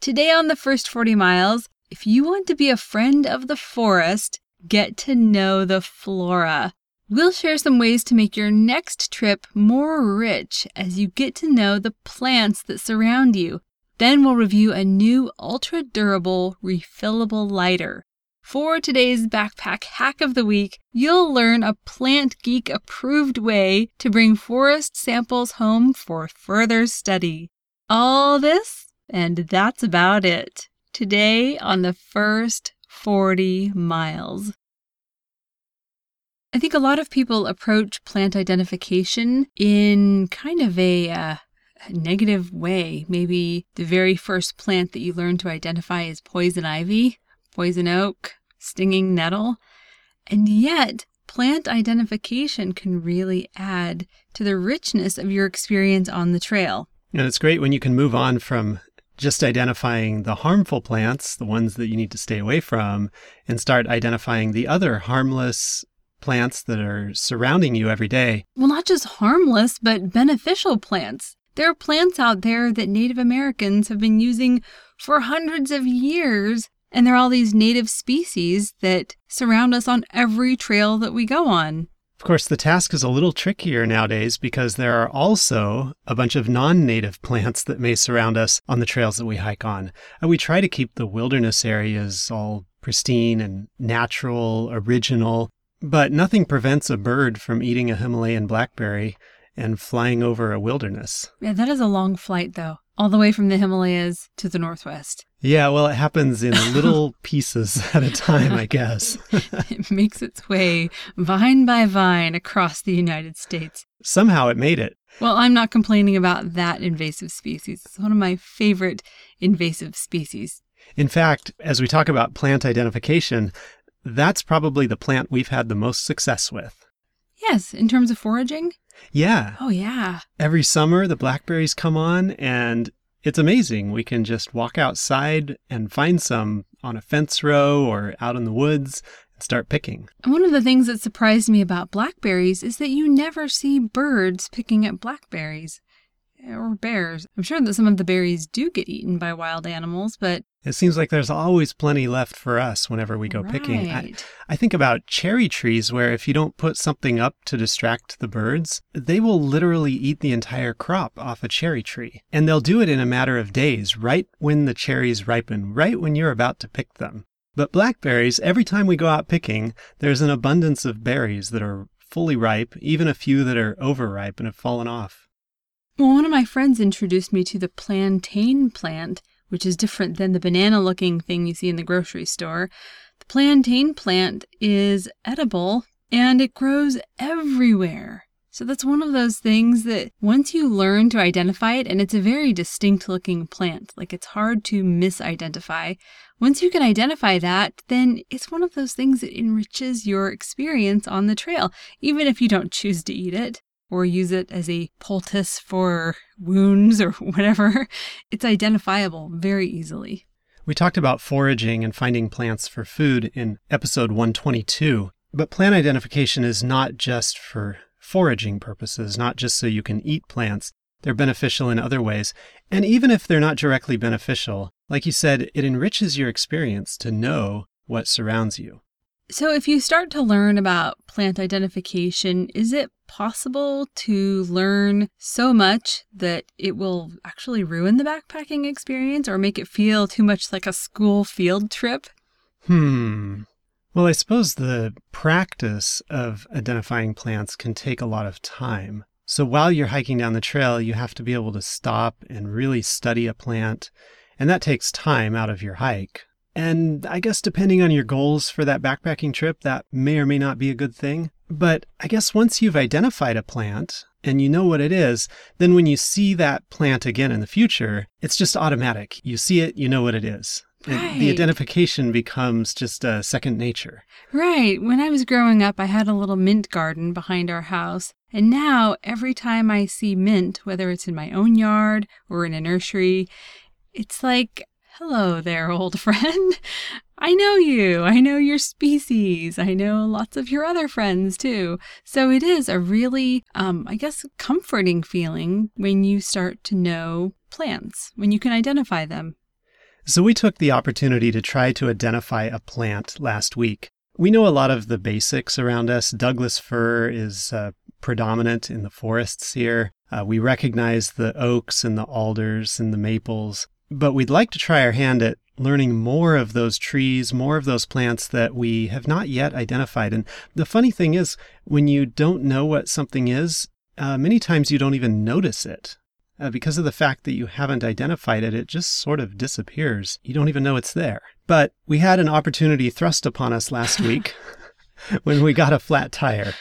Today on the first 40 miles, if you want to be a friend of the forest, get to know the flora. We'll share some ways to make your next trip more rich as you get to know the plants that surround you. Then we'll review a new ultra durable, refillable lighter. For today's backpack hack of the week, you'll learn a Plant Geek approved way to bring forest samples home for further study. All this and that's about it. Today on the first 40 miles. I think a lot of people approach plant identification in kind of a uh, negative way. Maybe the very first plant that you learn to identify is poison ivy, poison oak, stinging nettle. And yet, plant identification can really add to the richness of your experience on the trail. And it's great when you can move on from just identifying the harmful plants, the ones that you need to stay away from, and start identifying the other harmless plants that are surrounding you every day. Well, not just harmless, but beneficial plants. There are plants out there that Native Americans have been using for hundreds of years, and there are all these native species that surround us on every trail that we go on. Of course, the task is a little trickier nowadays because there are also a bunch of non native plants that may surround us on the trails that we hike on. And we try to keep the wilderness areas all pristine and natural, original, but nothing prevents a bird from eating a Himalayan blackberry and flying over a wilderness. Yeah, that is a long flight, though, all the way from the Himalayas to the Northwest. Yeah, well, it happens in little pieces at a time, I guess. it makes its way vine by vine across the United States. Somehow it made it. Well, I'm not complaining about that invasive species. It's one of my favorite invasive species. In fact, as we talk about plant identification, that's probably the plant we've had the most success with. Yes, in terms of foraging? Yeah. Oh, yeah. Every summer, the blackberries come on, and it's amazing. We can just walk outside and find some on a fence row or out in the woods and start picking. And one of the things that surprised me about blackberries is that you never see birds picking at blackberries or bears. I'm sure that some of the berries do get eaten by wild animals, but it seems like there's always plenty left for us whenever we go right. picking. I, I, think about cherry trees where if you don't put something up to distract the birds, they will literally eat the entire crop off a cherry tree. And they'll do it in a matter of days, right when the cherries ripen, right when you're about to pick them. But blackberries, every time we go out picking, there's an abundance of berries that are fully ripe, even a few that are overripe and have fallen off. Well, one of my friends introduced me to the plantain plant, which is different than the banana looking thing you see in the grocery store. The plantain plant is edible and it grows everywhere. So that's one of those things that once you learn to identify it, and it's a very distinct looking plant, like it's hard to misidentify. Once you can identify that, then it's one of those things that enriches your experience on the trail, even if you don't choose to eat it or use it as a poultice for wounds or whatever, it's identifiable very easily. We talked about foraging and finding plants for food in episode 122, but plant identification is not just for foraging purposes, not just so you can eat plants. They're beneficial in other ways. And even if they're not directly beneficial, like you said, it enriches your experience to know what surrounds you. So, if you start to learn about plant identification, is it possible to learn so much that it will actually ruin the backpacking experience or make it feel too much like a school field trip? Hmm. Well, I suppose the practice of identifying plants can take a lot of time. So, while you're hiking down the trail, you have to be able to stop and really study a plant, and that takes time out of your hike. And I guess depending on your goals for that backpacking trip, that may or may not be a good thing. But I guess once you've identified a plant and you know what it is, then when you see that plant again in the future, it's just automatic. You see it, you know what it is. Right. The identification becomes just a second nature. Right. When I was growing up, I had a little mint garden behind our house. And now, every time I see mint, whether it's in my own yard or in a nursery, it's like, hello there, old friend. I know you. I know your species. I know lots of your other friends too. So it is a really, um, I guess, comforting feeling when you start to know plants, when you can identify them. So we took the opportunity to try to identify a plant last week. We know a lot of the basics around us. Douglas fir is uh, predominant in the forests here. Uh, we recognize the oaks and the alders and the maples, but we'd like to try our hand at learning more of those trees, more of those plants that we have not yet identified. And the funny thing is, when you don't know what something is, uh, many times you don't even notice it. Uh, because of the fact that you haven't identified it, it just sort of disappears. You don't even know it's there. But we had an opportunity thrust upon us last week when we got a flat tire.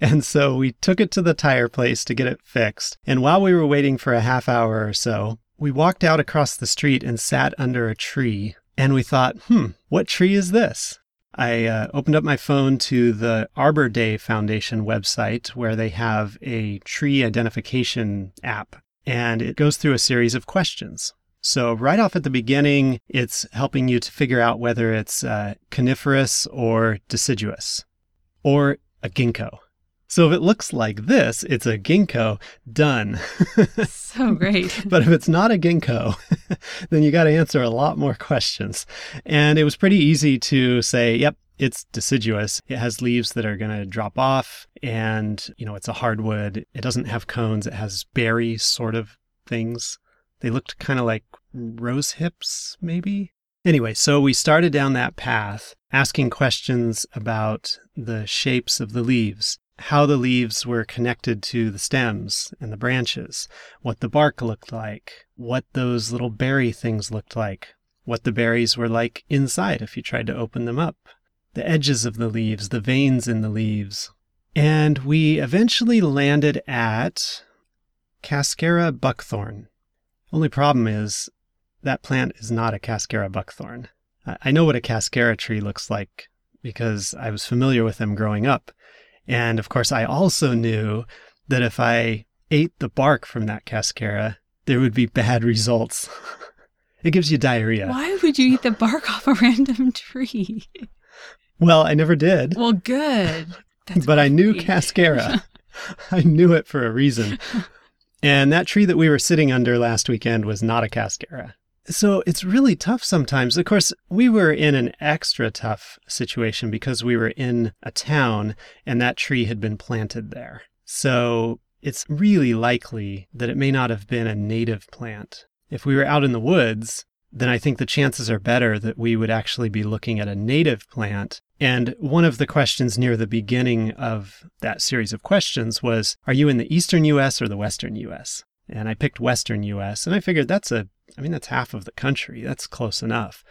And so we took it to the tire place to get it fixed. And while we were waiting for a half hour or so, we walked out across the street and sat under a tree. And we thought, hmm, what tree is this? I uh, opened up my phone to the Arbor Day Foundation website where they have a tree identification app and it goes through a series of questions. So, right off at the beginning, it's helping you to figure out whether it's uh, coniferous or deciduous or a ginkgo. So, if it looks like this, it's a ginkgo done. so great. but if it's not a ginkgo, then you got to answer a lot more questions. And it was pretty easy to say, yep, it's deciduous. It has leaves that are going to drop off and, you know, it's a hardwood. It doesn't have cones. It has berry sort of things. They looked kind of like rose hips, maybe. Anyway, so we started down that path asking questions about the shapes of the leaves, how the leaves were connected to the stems and the branches, what the bark looked like, what those little berry things looked like, what the berries were like inside if you tried to open them up, the edges of the leaves, the veins in the leaves. And we eventually landed at Cascara buckthorn. Only problem is that plant is not a Cascara buckthorn. I know what a Cascara tree looks like because I was familiar with them growing up. And of course, I also knew that if I ate the bark from that Cascara, there would be bad results. it gives you diarrhea. Why would you eat the bark off a random tree? Well, I never did. Well, good. That's but I knew Cascara. I knew it for a reason. And that tree that we were sitting under last weekend was not a Cascara. So it's really tough sometimes. Of course, we were in an extra tough situation because we were in a town and that tree had been planted there. So it's really likely that it may not have been a native plant. If we were out in the woods, then I think the chances are better that we would actually be looking at a native plant. And one of the questions near the beginning of that series of questions was Are you in the eastern US or the western US? And I picked western US, and I figured that's a, I mean, that's half of the country. That's close enough.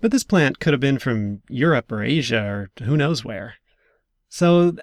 But this plant could have been from Europe or Asia or who knows where. So,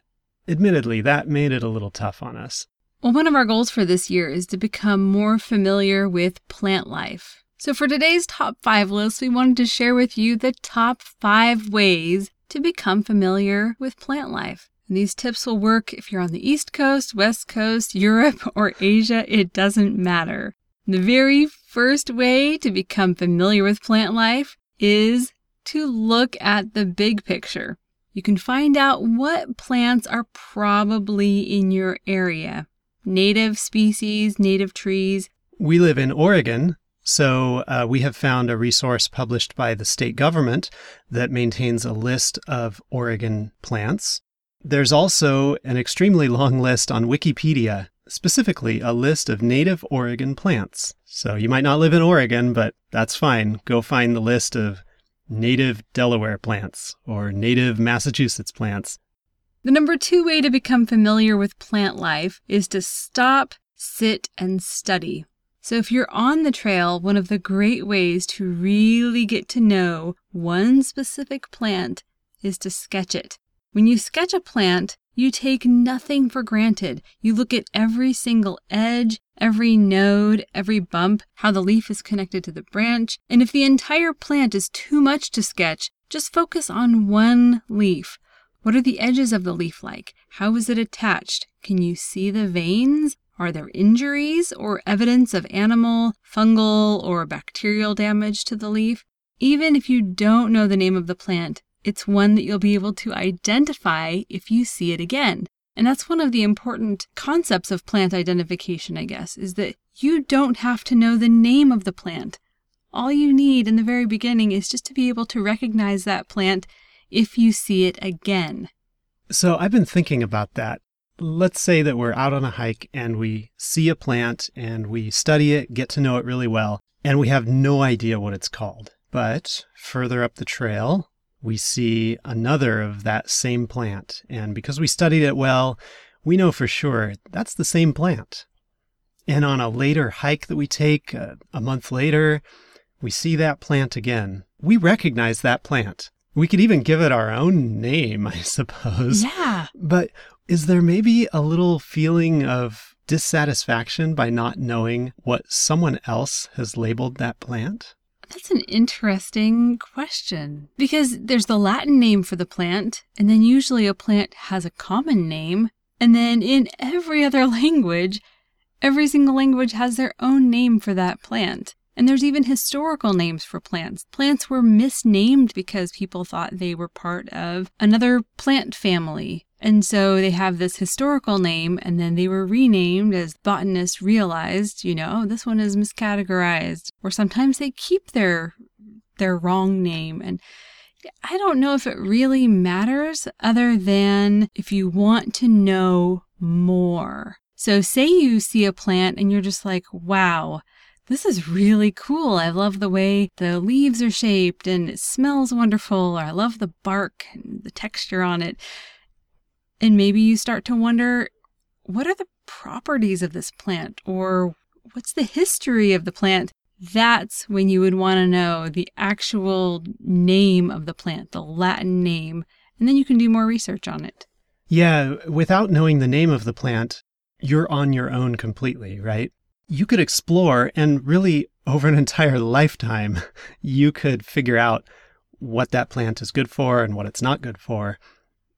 admittedly, that made it a little tough on us. Well, one of our goals for this year is to become more familiar with plant life. So, for today's top five list, we wanted to share with you the top five ways to become familiar with plant life. And these tips will work if you're on the East Coast, West Coast, Europe, or Asia, it doesn't matter. The very first way to become familiar with plant life is to look at the big picture. You can find out what plants are probably in your area native species, native trees. We live in Oregon, so, uh, we have found a resource published by the state government that maintains a list of Oregon plants. There's also an extremely long list on Wikipedia, specifically a list of native Oregon plants. So, you might not live in Oregon, but that's fine. Go find the list of native Delaware plants or native Massachusetts plants. The number two way to become familiar with plant life is to stop, sit, and study. So, if you're on the trail, one of the great ways to really get to know one specific plant is to sketch it. When you sketch a plant, You take nothing for granted. You look at every single edge, every node, every bump, how the leaf is connected to the branch, and if the entire plant is too much to sketch, just focus on one leaf. What are the edges of the leaf like? How is it attached? Can you see the veins? Are there injuries or evidence of animal, fungal, or bacterial damage to the leaf? Even if you don't know the name of the plant, it's one that you'll be able to identify if you see it again. And that's one of the important concepts of plant identification, I guess, is that you don't have to know the name of the plant. All you need in the very beginning is just to be able to recognize that plant if you see it again. So I've been thinking about that. Let's say that we're out on a hike and we see a plant and we study it, get to know it really well, and we have no idea what it's called. But further up the trail, we see another of that same plant. And because we studied it well, we know for sure that's the same plant. And on a later hike that we take, uh, a month later, we see that plant again. We recognize that plant. We could even give it our own name, I suppose. Yeah. But is there maybe a little feeling of dissatisfaction by not knowing what someone else has labeled that plant? That's an interesting question because there's the Latin name for the plant, and then usually a plant has a common name. And then in every other language, every single language has their own name for that plant. And there's even historical names for plants. Plants were misnamed because people thought they were part of another plant family. And so they have this historical name, and then they were renamed as botanists realized, you know, oh, this one is miscategorized. Or sometimes they keep their their wrong name. And I don't know if it really matters other than if you want to know more. So say you see a plant and you're just like, wow, this is really cool. I love the way the leaves are shaped and it smells wonderful. Or I love the bark and the texture on it. And maybe you start to wonder what are the properties of this plant or what's the history of the plant? That's when you would want to know the actual name of the plant, the Latin name, and then you can do more research on it. Yeah, without knowing the name of the plant, you're on your own completely, right? You could explore, and really, over an entire lifetime, you could figure out what that plant is good for and what it's not good for.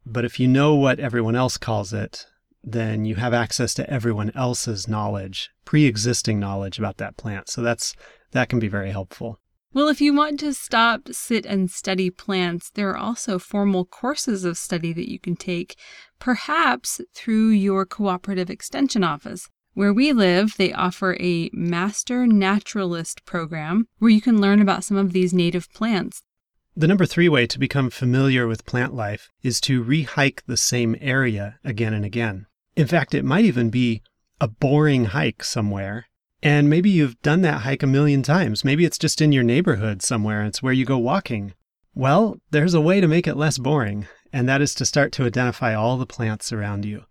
But if you know what everyone else calls it, then you have access to everyone else's knowledge, pre-existing knowledge about that plant. So that's that can be very helpful. Well, if you want to stop, sit, and study plants, there are also formal courses of study that you can take, perhaps through your cooperative extension office. Where we live, they offer a Master Naturalist program where you can learn about some of these native plants. The number three way to become familiar with plant life is to rehike the same area again and again. In fact, it might even be a boring hike somewhere. And maybe you've done that hike a million times. Maybe it's just in your neighborhood somewhere. It's where you go walking. Well, there's a way to make it less boring, and that is to start to identify all the plants around you.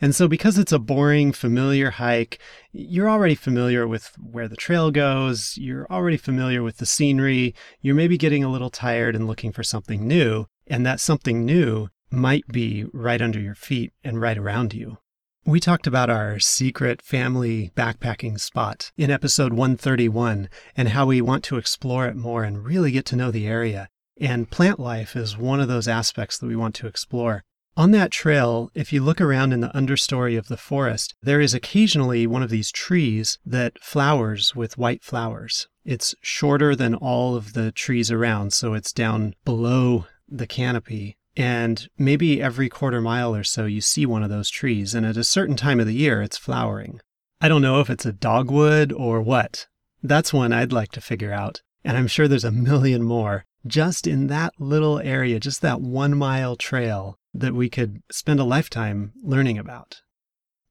And so, because it's a boring, familiar hike, you're already familiar with where the trail goes, you're already familiar with the scenery, you're maybe getting a little tired and looking for something new. And that something new might be right under your feet and right around you. We talked about our secret family backpacking spot in episode 131 and how we want to explore it more and really get to know the area. And plant life is one of those aspects that we want to explore. On that trail, if you look around in the understory of the forest, there is occasionally one of these trees that flowers with white flowers. It's shorter than all of the trees around, so it's down below the canopy. And maybe every quarter mile or so, you see one of those trees, and at a certain time of the year, it's flowering. I don't know if it's a dogwood or what. That's one I'd like to figure out. And I'm sure there's a million more just in that little area, just that one mile trail that we could spend a lifetime learning about.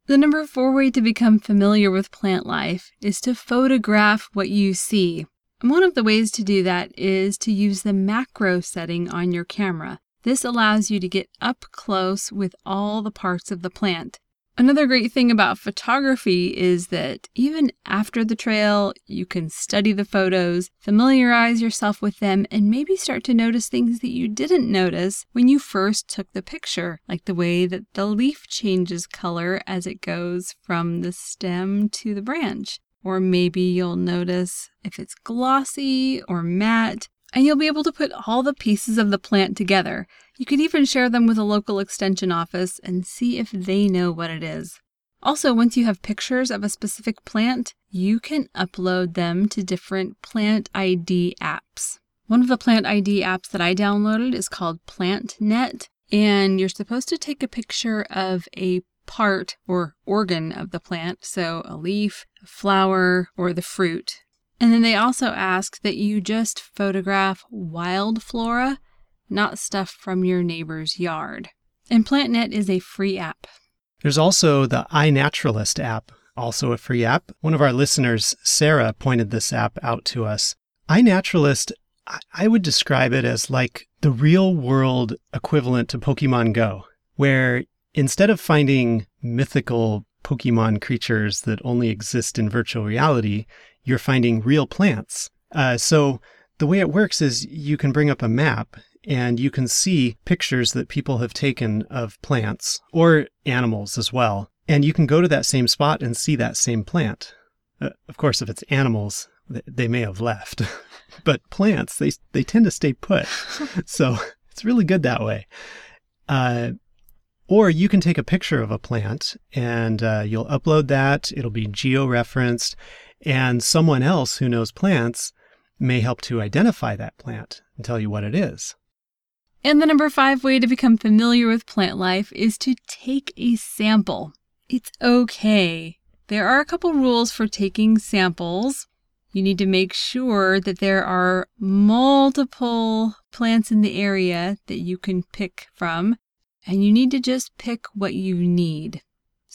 The number four way to become familiar with plant life is to photograph what you see. And one of the ways to do that is to use the macro setting on your camera. This allows you to get up close with all the parts of the plant. Another great thing about photography is that even after the trail, you can study the photos, familiarize yourself with them, and maybe start to notice things that you didn't notice when you first took the picture, like the way that the leaf changes color as it goes from the stem to the branch. Or maybe you'll notice if it's glossy or matte, and you'll be able to put all the pieces of the plant together. You could even share them with a local extension office and see if they know what it is. Also, once you have pictures of a specific plant, you can upload them to different plant ID apps. One of the plant ID apps that I downloaded is called PlantNet, and you're supposed to take a picture of a part or organ of the plant, so a leaf, a flower, or the fruit. And then they also ask that you just photograph wild flora not stuff from your neighbor's yard. And PlantNet is a free app. There's also the iNaturalist app, also a free app. One of our listeners, Sarah, pointed this app out to us. iNaturalist, I would describe it as like the real world equivalent to Pokemon Go, where instead of finding mythical Pokemon creatures that only exist in virtual reality, you're finding real plants. Uh, so the way it works is you can bring up a map and you can see pictures that people have taken of plants or animals as well. And you can go to that same spot and see that same plant. Uh, of course, if it's animals, they may have left. but plants, they, they tend to stay put. so it's really good that way. Uh, or you can take a picture of a plant and uh, you'll upload that. It'll be geo-referenced, and someone else who knows plants may help to identify that plant and tell you what it is. And the number five way to become familiar with plant life is to take a sample. It's okay. There are a couple rules for taking samples. You need to make sure that there are multiple plants in the area that you can pick from, and you need to just pick what you need.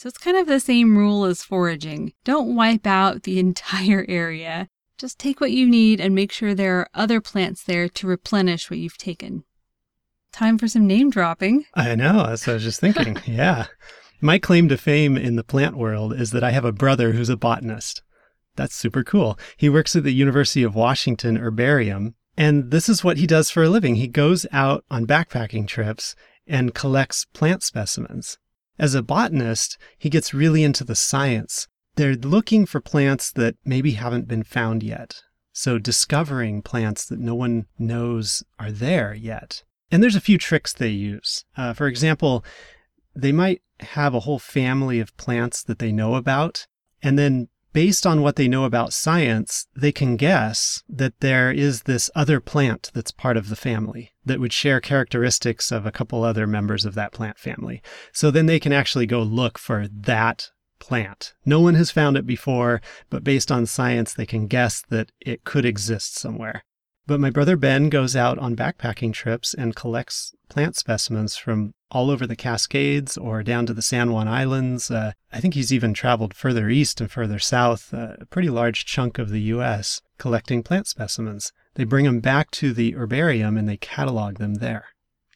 So it's kind of the same rule as foraging. Don't wipe out the entire area. Just take what you need and make sure there are other plants there to replenish what you've taken. Time for some name dropping. I know. That's what I was just thinking. yeah. My claim to fame in the plant world is that I have a brother who's a botanist. That's super cool. He works at the University of Washington Herbarium, and this is what he does for a living. He goes out on backpacking trips and collects plant specimens. As a botanist, he gets really into the science. They're looking for plants that maybe haven't been found yet. So, discovering plants that no one knows are there yet. And there's a few tricks they use. Uh, for example, they might have a whole family of plants that they know about. And then, based on what they know about science, they can guess that there is this other plant that's part of the family that would share characteristics of a couple other members of that plant family. So then they can actually go look for that plant. No one has found it before, but based on science, they can guess that it could exist somewhere. But my brother Ben goes out on backpacking trips and collects plant specimens from all over the Cascades or down to the San Juan Islands. Uh, I think he's even traveled further east and further south, uh, a pretty large chunk of the U.S., collecting plant specimens. They bring them back to the herbarium and they catalog them there.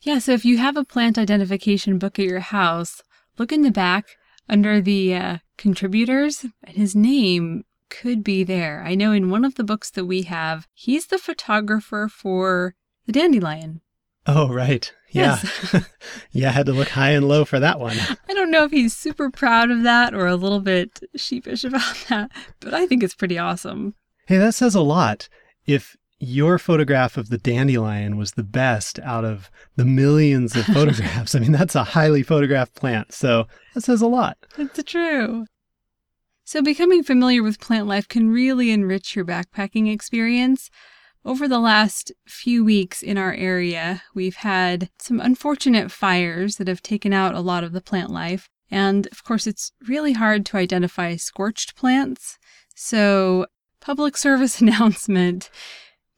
Yeah, so if you have a plant identification book at your house, look in the back under the uh, contributors, and his name could be there. I know in one of the books that we have, he's the photographer for the dandelion. Oh, right. Yeah. Yes. yeah, I had to look high and low for that one. I don't know if he's super proud of that or a little bit sheepish about that, but I think it's pretty awesome. Hey, that says a lot. If your photograph of the dandelion was the best out of the millions of photographs, I mean, that's a highly photographed plant. So that says a lot. That's true. So, becoming familiar with plant life can really enrich your backpacking experience. Over the last few weeks in our area, we've had some unfortunate fires that have taken out a lot of the plant life. And of course, it's really hard to identify scorched plants. So, public service announcement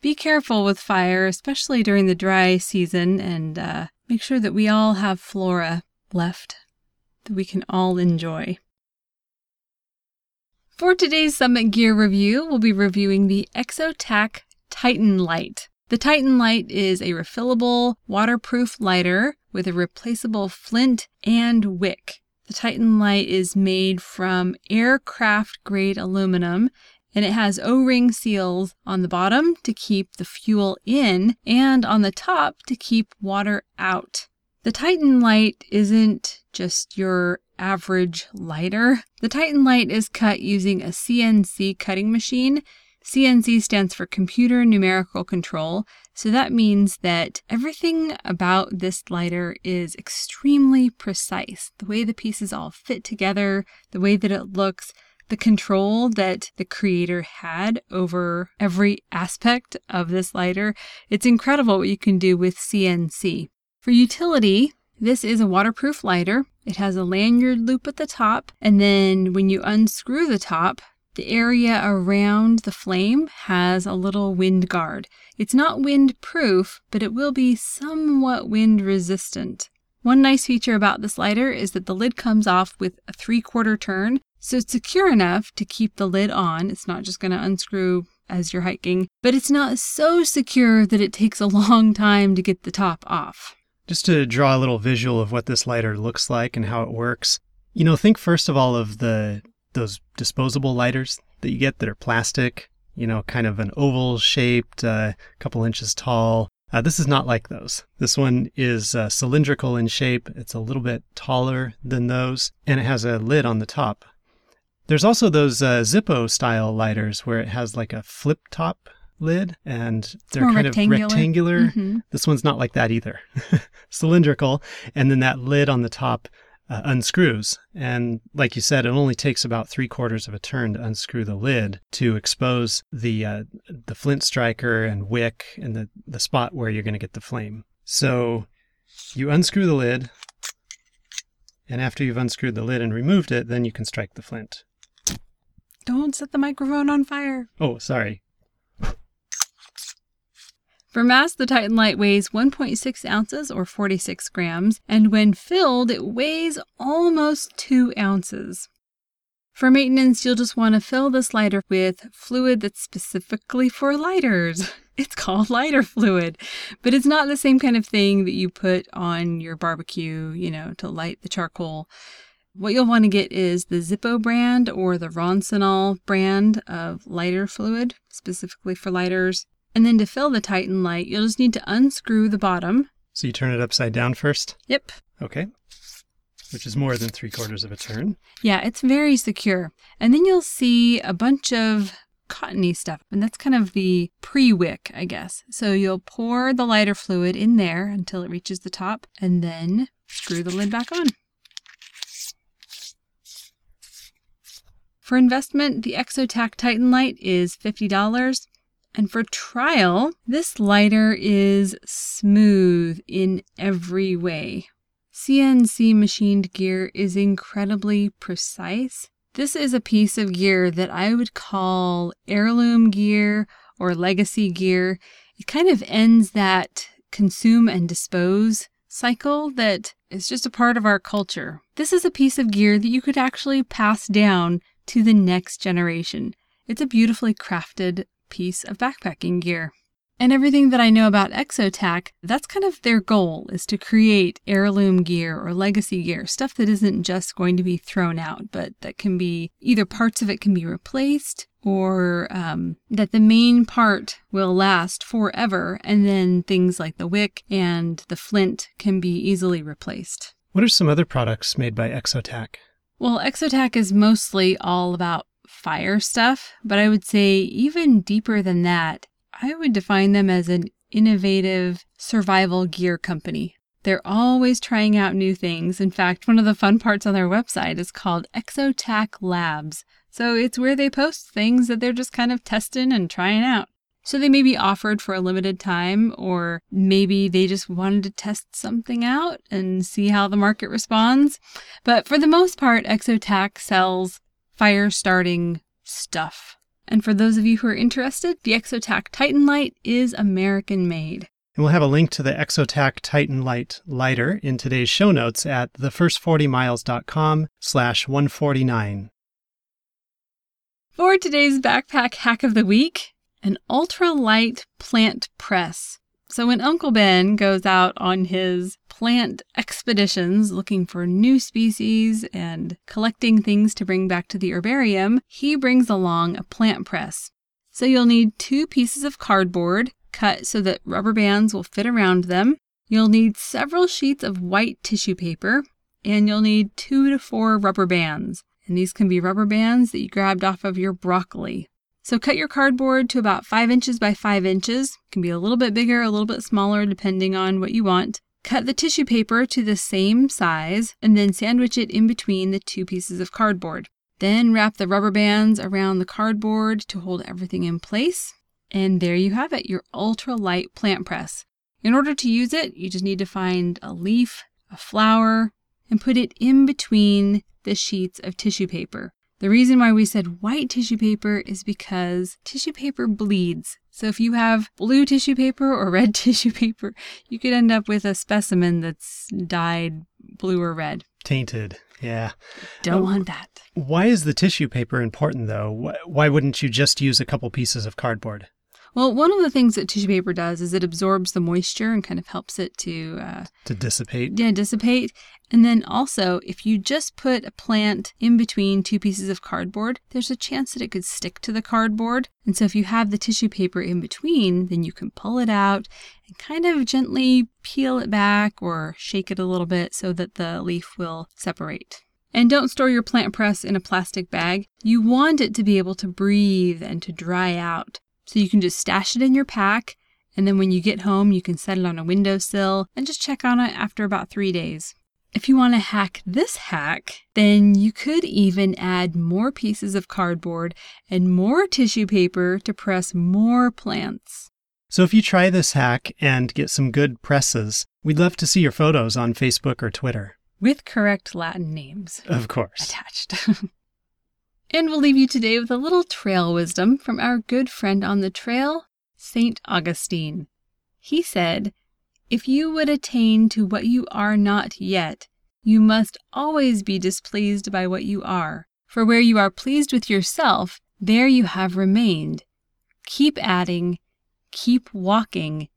be careful with fire, especially during the dry season, and uh, make sure that we all have flora left that we can all enjoy. For today's Summit Gear review, we'll be reviewing the ExoTac Titan Light. The Titan Light is a refillable, waterproof lighter with a replaceable flint and wick. The Titan Light is made from aircraft grade aluminum and it has O ring seals on the bottom to keep the fuel in and on the top to keep water out. The Titan Light isn't just your average lighter. The Titan Light is cut using a CNC cutting machine. CNC stands for Computer Numerical Control. So that means that everything about this lighter is extremely precise. The way the pieces all fit together, the way that it looks, the control that the creator had over every aspect of this lighter. It's incredible what you can do with CNC. For utility, this is a waterproof lighter. It has a lanyard loop at the top, and then when you unscrew the top, the area around the flame has a little wind guard. It's not wind proof, but it will be somewhat wind resistant. One nice feature about this lighter is that the lid comes off with a three quarter turn, so it's secure enough to keep the lid on. It's not just going to unscrew as you're hiking, but it's not so secure that it takes a long time to get the top off. Just to draw a little visual of what this lighter looks like and how it works, you know, think first of all of the those disposable lighters that you get that are plastic, you know, kind of an oval shaped, a uh, couple inches tall. Uh, this is not like those. This one is uh, cylindrical in shape. It's a little bit taller than those, and it has a lid on the top. There's also those uh, Zippo style lighters where it has like a flip top lid and they're kind rectangular. of rectangular. Mm-hmm. This one's not like that either. Cylindrical. And then that lid on the top uh, unscrews. And like you said, it only takes about three quarters of a turn to unscrew the lid to expose the uh, the flint striker and wick and the, the spot where you're going to get the flame. So you unscrew the lid, and after you've unscrewed the lid and removed it, then you can strike the flint. Don't set the microphone on fire. Oh, sorry. For mass, the Titan Light weighs 1.6 ounces or 46 grams, and when filled, it weighs almost 2 ounces. For maintenance, you'll just want to fill this lighter with fluid that's specifically for lighters. It's called lighter fluid, but it's not the same kind of thing that you put on your barbecue, you know, to light the charcoal. What you'll want to get is the Zippo brand or the Ronsonol brand of lighter fluid, specifically for lighters. And then to fill the Titan light, you'll just need to unscrew the bottom. So you turn it upside down first? Yep. Okay. Which is more than three quarters of a turn. Yeah, it's very secure. And then you'll see a bunch of cottony stuff, and that's kind of the pre wick, I guess. So you'll pour the lighter fluid in there until it reaches the top, and then screw the lid back on. For investment, the Exotac Titan Light is $50. And for trial, this lighter is smooth in every way. CNC machined gear is incredibly precise. This is a piece of gear that I would call heirloom gear or legacy gear. It kind of ends that consume and dispose cycle that is just a part of our culture. This is a piece of gear that you could actually pass down to the next generation. It's a beautifully crafted piece of backpacking gear. And everything that I know about Exotac, that's kind of their goal is to create heirloom gear or legacy gear, stuff that isn't just going to be thrown out, but that can be either parts of it can be replaced or um, that the main part will last forever. And then things like the wick and the flint can be easily replaced. What are some other products made by Exotac? Well, Exotac is mostly all about fire stuff, but I would say even deeper than that, I would define them as an innovative survival gear company. They're always trying out new things. In fact, one of the fun parts on their website is called Exotac Labs. So it's where they post things that they're just kind of testing and trying out. So they may be offered for a limited time, or maybe they just wanted to test something out and see how the market responds. But for the most part, Exotac sells fire starting stuff. And for those of you who are interested, the Exotac Titan Light is American made. And we'll have a link to the Exotac Titan Light lighter in today's show notes at thefirst40miles.com slash 149. For today's backpack hack of the week, an ultra light plant press. So when Uncle Ben goes out on his plant expeditions looking for new species and collecting things to bring back to the herbarium, he brings along a plant press. So you'll need two pieces of cardboard cut so that rubber bands will fit around them. You'll need several sheets of white tissue paper, and you'll need two to four rubber bands. And these can be rubber bands that you grabbed off of your broccoli. So cut your cardboard to about five inches by five inches. It can be a little bit bigger, a little bit smaller, depending on what you want. Cut the tissue paper to the same size and then sandwich it in between the two pieces of cardboard. Then wrap the rubber bands around the cardboard to hold everything in place. And there you have it, your ultra light plant press. In order to use it, you just need to find a leaf, a flower, and put it in between the sheets of tissue paper. The reason why we said white tissue paper is because tissue paper bleeds. So if you have blue tissue paper or red tissue paper, you could end up with a specimen that's dyed blue or red. Tainted. Yeah. Don't Oh. want that. Why is the tissue paper important though? Why wouldn't you just use a couple pieces of cardboard? Well, one of the things that tissue paper does is it absorbs the moisture and kind of helps it to uh, To dissipate? yeah, dissipate. And then also, if you just put a plant in between two pieces of cardboard, there's a chance that it could stick to the cardboard. And so, if you have the tissue paper in between, then you can pull it out and kind of gently peel it back or shake it a little bit so that the leaf will separate. And don't store your plant press in a plastic bag. You want it to be able to breathe and to dry out. So you can just stash it in your pack and then when you get home, you can set it on a windowsill and just check on it after about three days. If you want to hack this hack, then you could even add more pieces of cardboard and more tissue paper to press more plants. So if you try this hack and get some good presses, we'd love to see your photos on Facebook or Twitter. With correct Latin names Of course. attached. and we'll leave you today with a little trail wisdom from our good friend on the trail, St. Augustine. He said, If you would attain to what you are not yet, you must always be displeased by what you are. For where you are pleased with yourself, there you have remained. Keep adding, keep walking,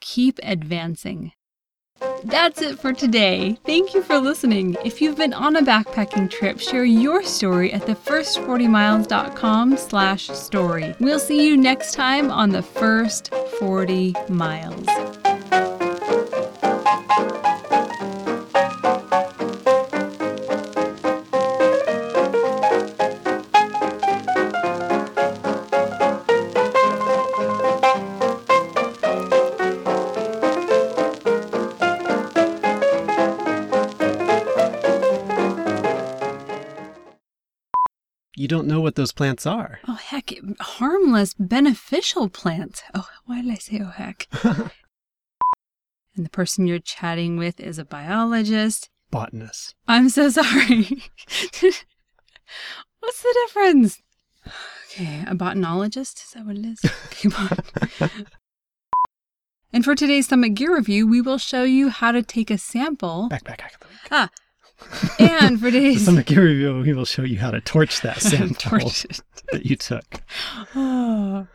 keep advancing. That's it for today. Thank you for listening. If you've been on a backpacking trip, share your story at thefirst40miles.com slash story. We'll see you next time on The First 40 Miles. Don't know what those plants are. Oh, heck, harmless, beneficial plants. Oh, why did I say oh, heck? and the person you're chatting with is a biologist. Botanist. I'm so sorry. What's the difference? Okay, a botanologist? Is that what it is? Okay, bot. and for today's Summit Gear Review, we will show you how to take a sample. Of the week. Ah, and for The Summit Gear Review, we will show you how to torch that sample Torch that you took. Oh.